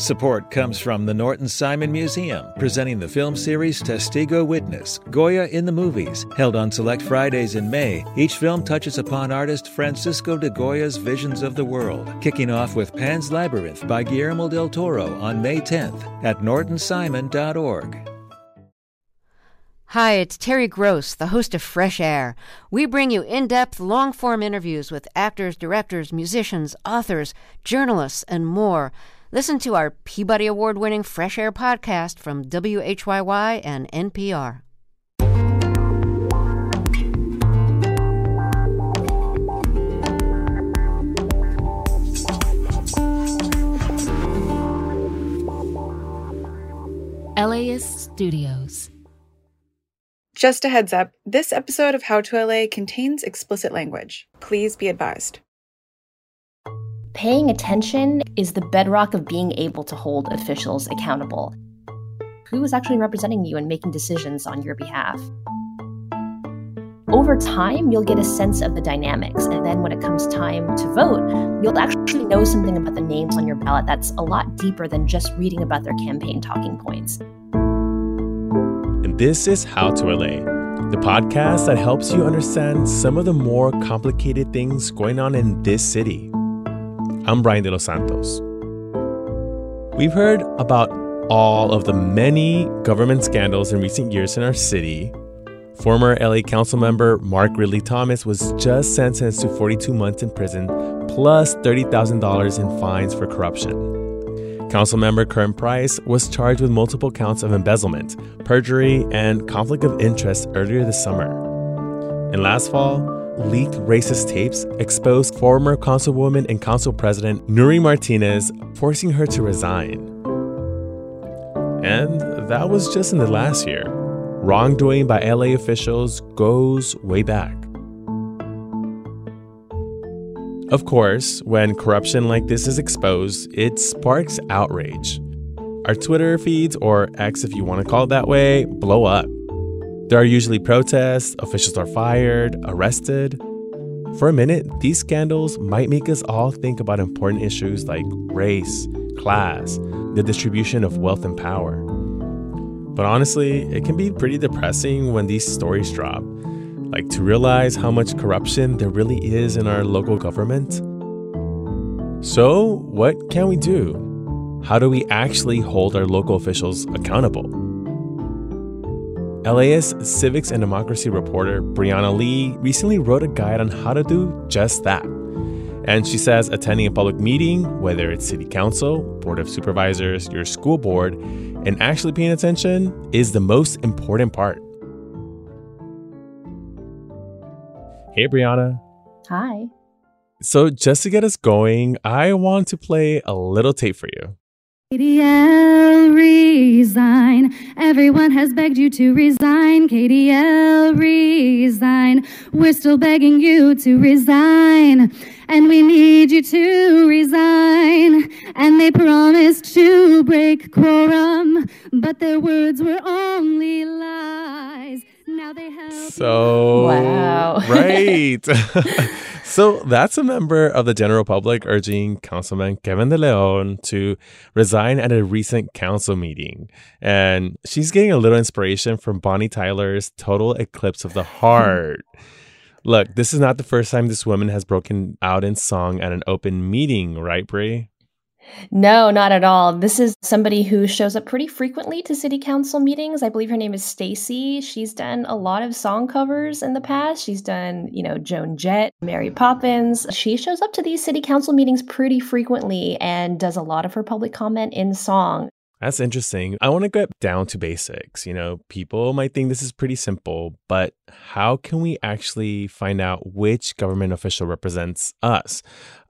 Support comes from the Norton Simon Museum, presenting the film series Testigo Witness Goya in the Movies. Held on select Fridays in May, each film touches upon artist Francisco de Goya's visions of the world, kicking off with Pan's Labyrinth by Guillermo del Toro on May 10th at nortonsimon.org. Hi, it's Terry Gross, the host of Fresh Air. We bring you in depth, long form interviews with actors, directors, musicians, authors, journalists, and more. Listen to our Peabody Award winning Fresh Air podcast from WHYY and NPR. LAist Studios. Just a heads up this episode of How to LA contains explicit language. Please be advised. Paying attention is the bedrock of being able to hold officials accountable. Who is actually representing you and making decisions on your behalf? Over time, you'll get a sense of the dynamics. And then when it comes time to vote, you'll actually know something about the names on your ballot that's a lot deeper than just reading about their campaign talking points. And this is How to LA, the podcast that helps you understand some of the more complicated things going on in this city. I'm Brian De Los Santos. We've heard about all of the many government scandals in recent years in our city. Former LA Council member Mark Ridley Thomas was just sentenced to 42 months in prison plus $30,000 in fines for corruption. Councilmember Curren Price was charged with multiple counts of embezzlement, perjury, and conflict of interest earlier this summer. And last fall, leaked racist tapes exposed former councilwoman and council president Nury Martinez, forcing her to resign. And that was just in the last year. Wrongdoing by LA officials goes way back. Of course, when corruption like this is exposed, it sparks outrage. Our Twitter feeds, or X if you want to call it that way, blow up. There are usually protests, officials are fired, arrested. For a minute, these scandals might make us all think about important issues like race, class, the distribution of wealth and power. But honestly, it can be pretty depressing when these stories drop. Like to realize how much corruption there really is in our local government. So, what can we do? How do we actually hold our local officials accountable? LAist civics and democracy reporter Brianna Lee recently wrote a guide on how to do just that. And she says attending a public meeting, whether it's city council, board of supervisors, your school board, and actually paying attention is the most important part. Hey, Brianna. Hi. So, just to get us going, I want to play a little tape for you. KDL resign. Everyone has begged you to resign. KDL resign. We're still begging you to resign. And we need you to resign. And they promised to break quorum, but their words were only lies. Now they have. So, Wow. right. so that's a member of the general public urging Councilman Kevin De Leon to resign at a recent council meeting. And she's getting a little inspiration from Bonnie Tyler's Total Eclipse of the Heart. Look, this is not the first time this woman has broken out in song at an open meeting, right, Brie? No, not at all. This is somebody who shows up pretty frequently to city council meetings. I believe her name is Stacy. She's done a lot of song covers in the past. She's done, you know, Joan Jett, Mary Poppins. She shows up to these city council meetings pretty frequently and does a lot of her public comment in song. That's interesting. I want to get down to basics. You know, people might think this is pretty simple, but how can we actually find out which government official represents us?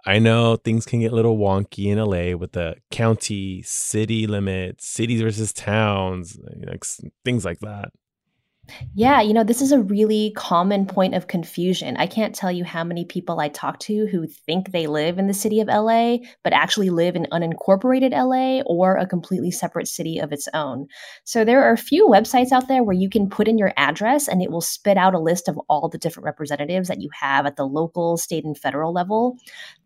I know things can get a little wonky in LA with the county, city limits, cities versus towns, you know, things like that. Yeah, you know, this is a really common point of confusion. I can't tell you how many people I talk to who think they live in the city of LA, but actually live in unincorporated LA or a completely separate city of its own. So there are a few websites out there where you can put in your address and it will spit out a list of all the different representatives that you have at the local, state, and federal level.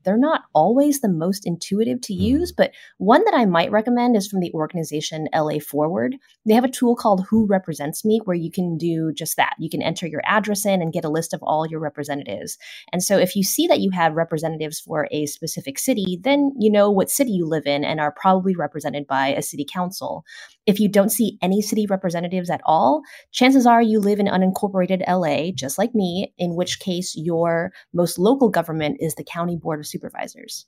They're not always the most intuitive to hmm. use, but one that I might recommend is from the organization LA Forward. They have a tool called Who Represents Me where you can do just that. You can enter your address in and get a list of all your representatives. And so if you see that you have representatives for a specific city, then you know what city you live in and are probably represented by a city council. If you don't see any city representatives at all, chances are you live in unincorporated LA, just like me, in which case your most local government is the county board of supervisors.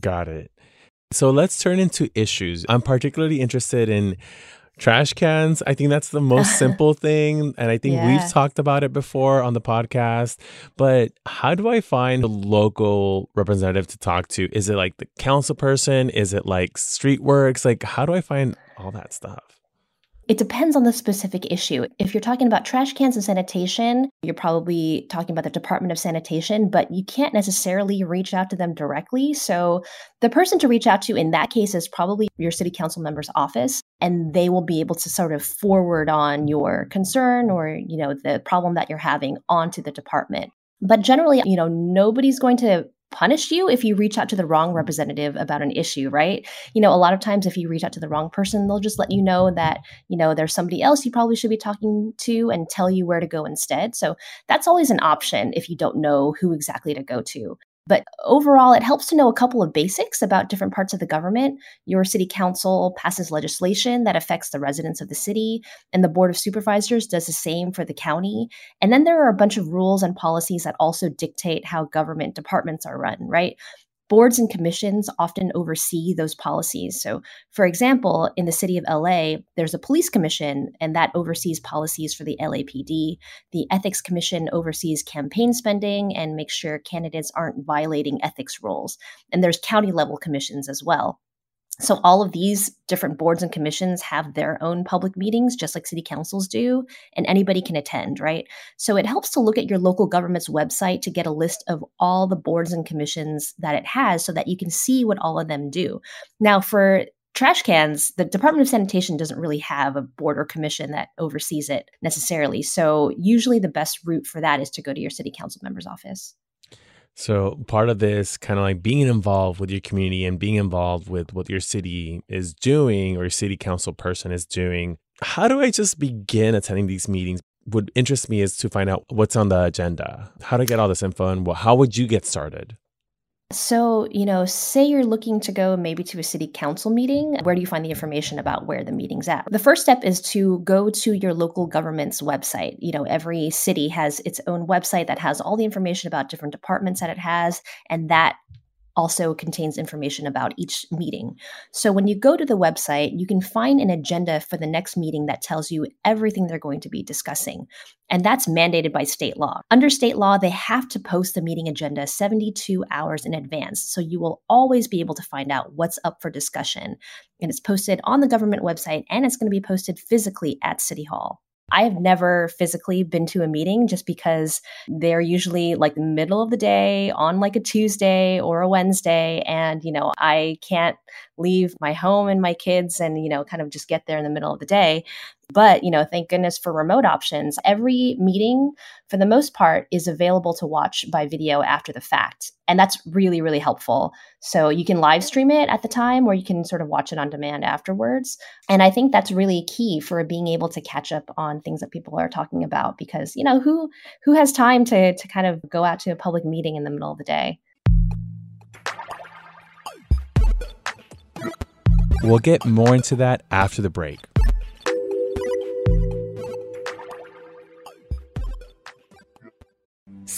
Got it. So let's turn into issues. I'm particularly interested in trash cans. I think that's the most simple thing. And I think Yeah. we've talked about it before on the podcast. But how do I find a local representative to talk to? Is it like the council person? Is it like street works? Like, how do I find all that stuff? It depends on the specific issue. If you're talking about trash cans and sanitation, you're probably talking about the Department of Sanitation, but you can't necessarily reach out to them directly. So the person to reach out to in that case is probably your city council member's office, and they will be able to sort of forward on your concern or, you know, the problem that you're having onto the department. But generally, you know, nobody's going to punish you if you reach out to the wrong mm. representative about an issue, right? You know, a lot of times if you reach out to the wrong person, they'll just let you know that, you know, there's somebody else you probably should be talking to and tell you where to go instead. So that's always an option if you don't know who exactly to go to. But overall, it helps to know a couple of basics about different parts of the government. Your city council passes legislation that affects the residents of the city, and the board of supervisors does the same for the county. And then there are a bunch of rules and policies that also dictate how government departments are run, right? Boards and commissions often oversee those policies. So, for example, in the city of LA, there's a police commission, and that oversees policies for the LAPD. The ethics commission oversees campaign spending and makes sure candidates aren't violating ethics rules. And there's county level commissions as well. So, all of these different boards and commissions have their own public meetings, just like city councils do, and anybody can attend, right? So, it helps to look at your local government's website to get a list of all the boards and commissions that it has so that you can see what all of them do. Now, for trash cans, the Department of Sanitation doesn't really have a board or commission that oversees it necessarily. So, usually the best route for that is to go to your city council member's office. So part of this kind of like being involved with your community and being involved with what your city is doing or your city council person is doing. How do I just begin attending these meetings? Would interest me is to find out what's on the agenda, how to get all this info, and how would you get started? So, you know, say you're looking to go maybe to a city council meeting. Where do you find the information about where the meeting's at? The first step is to go to your local government's website. You know, every city has its own website that has all the information about different departments that it has, and that also contains information about each meeting. So when you go to the website, you can find an agenda for the next meeting that tells you everything they're going to be discussing. And that's mandated by state law. Under state law, they have to post the meeting agenda 72 hours in advance. So you will always be able to find out what's up for discussion. And it's posted on the government website and it's going to be posted physically at City Hall. I have never physically been to a meeting just because they're usually like the middle of the day on like a Tuesday or a Wednesday. And, you know, I can't leave my home and my kids and, you know, kind of just get there in the middle of the day. But, you know, thank goodness for remote options. Every meeting, for the most part, is available to watch by video after the fact. And that's really, really helpful. So you can live stream it at the time or you can sort of watch it on demand afterwards. And I think that's really key for being able to catch up on things that people are talking about because, you know, who who has time to to kind of go out to a public meeting in the middle of the day? We'll get more into that after the break.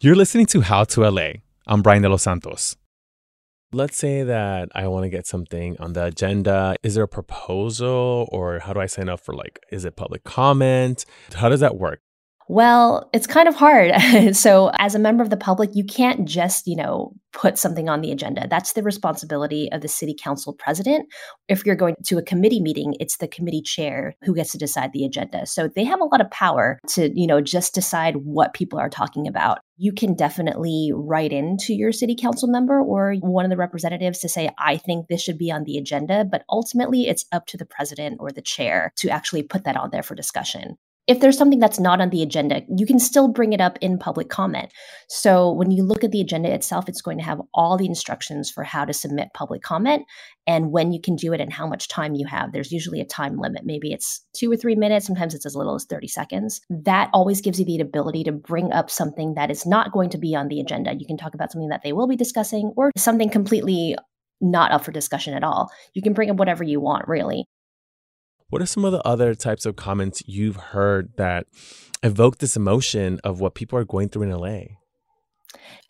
You're listening to How to LA. I'm Brian De Los Santos. Let's say that I want to get something on the agenda. Is there a proposal or how do I sign up for like, is it public comment? How does that work? Well, it's kind of hard. so, as a member of the public, you can't just, you know, put something on the agenda. That's the responsibility of the city council president. If you're going to a committee meeting, it's the committee chair who gets to decide the agenda. So, they have a lot of power to, you know, just decide what people are talking about. You can definitely write into your city council member or one of the representatives to say, I think this should be on the agenda. But ultimately, it's up to the president or the chair to actually put that on there for discussion if there's something that's not on the agenda, you can still bring it up in public comment. So when you look at the agenda itself, it's going to have all the instructions for how to submit public comment and when you can do it and how much time you have. There's usually a time limit. Maybe it's two or three minutes. Sometimes it's as little as 30 seconds. That always gives you the ability to bring up something that is not going to be on the agenda. You can talk about something that they will be discussing or something completely not up for discussion at all. You can bring up whatever you want, really. What are some of the other types of comments you've heard that evoke this emotion of what people are going through in LA?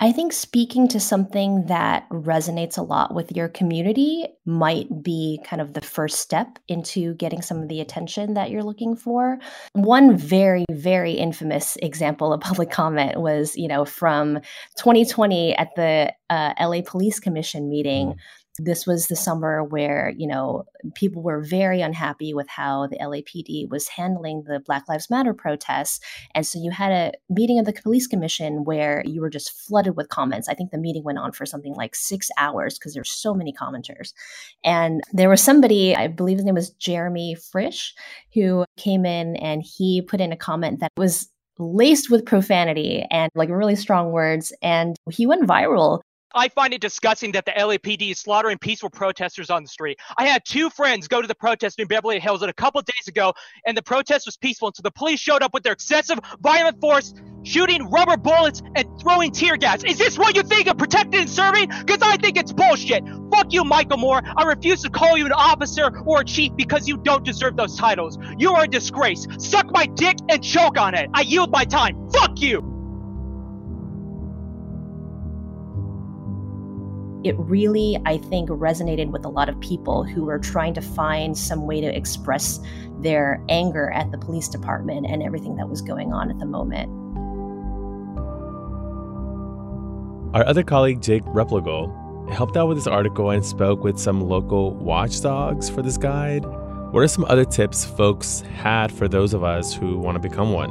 I think speaking to something that resonates a lot with your community might be kind of the first step into getting some of the attention that you're looking for. One very, very infamous example of public comment was, you know, from 2020 at the uh, LA Police Commission meeting. Mm this was the summer where you know people were very unhappy with how the LAPD was handling the Black Lives Matter protests, and so you had a meeting of the police commission where you were just flooded with comments. I think the meeting went on for something like six hours because there's so many commenters, and there was somebody I believe his name was Jeremy Frisch who came in and he put in a comment that was laced with profanity and like really strong words. And he went viral I find it disgusting that the LAPD is slaughtering peaceful protesters on the street. I had two friends go to the protest in Beverly Hills a couple days ago, and the protest was peaceful until the police showed up with their excessive violent force, shooting rubber bullets and throwing tear gas. Is this what you think of protecting and serving? Because I think it's bullshit. Fuck you, Michel Moore. I refuse to call you an officer or a chief because you don't deserve those titles. You are a disgrace. Suck my dick and choke on it. I yield my time. Fuck you. It really, I think, resonated with a lot of people who were trying to find some way to express their anger at the police department and everything that was going on at the moment. Our other colleague, Jake Replogle, helped out with this article and spoke with some local watchdogs for this guide. What are some other tips folks had for those of us who want to become one?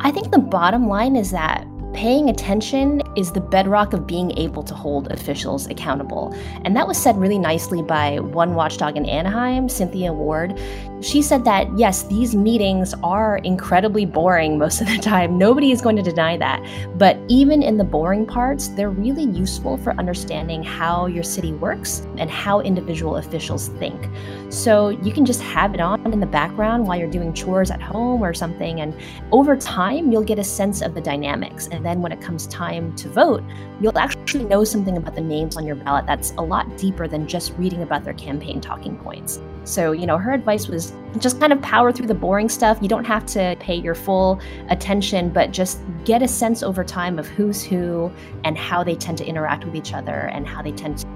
I think the bottom line is that Paying attention is the bedrock of being able to hold officials accountable. And that was said really nicely by one watchdog in Anaheim, Cynthia Ward. She said that, yes, these meetings are incredibly boring most of the time. Nobody is going to deny that. But even in the boring parts, they're really useful for understanding how your city works and how individual officials think. So you can just have it on in the background while you're doing chores at home or something. And over time, you'll get a sense of the dynamics. And then when it comes time to vote, you'll actually know something about the names on your ballot that's a lot deeper than just reading about their campaign talking points. So, you know, her advice was just kind of power through the boring stuff. You don't have to pay your full attention, but just get a sense over time of who's who and how they tend to interact with each other and how they tend to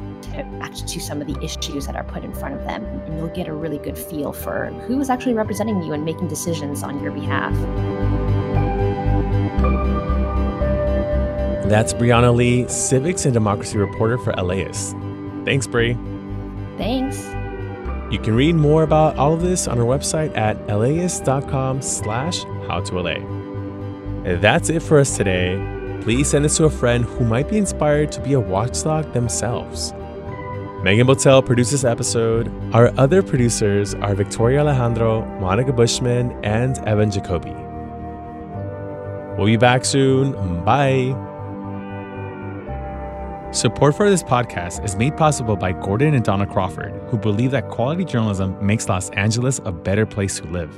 act to some of the issues that are put in front of them. And you'll get a really good feel for who is actually representing you and making decisions on your behalf. That's Brianna Lee, civics and democracy reporter for LAist. Thanks, Bri. Thanks. You can read more about all of this on our website at laist.com slash how to howtola. That's it for us today. Please send this to a friend who might be inspired to be a watchdog themselves. Megan Botel produced this episode. Our other producers are Victoria Alejandro, Monica Bushman, and Evan Jacoby. We'll be back soon. Bye. Support for this podcast is made possible by Gordon and Donna Crawford, who believe that quality journalism makes Los Angeles a better place to live.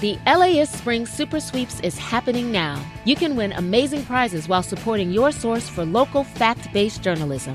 The LAist Spring Super Sweeps is happening now. You can win amazing prizes while supporting your source for local fact based journalism.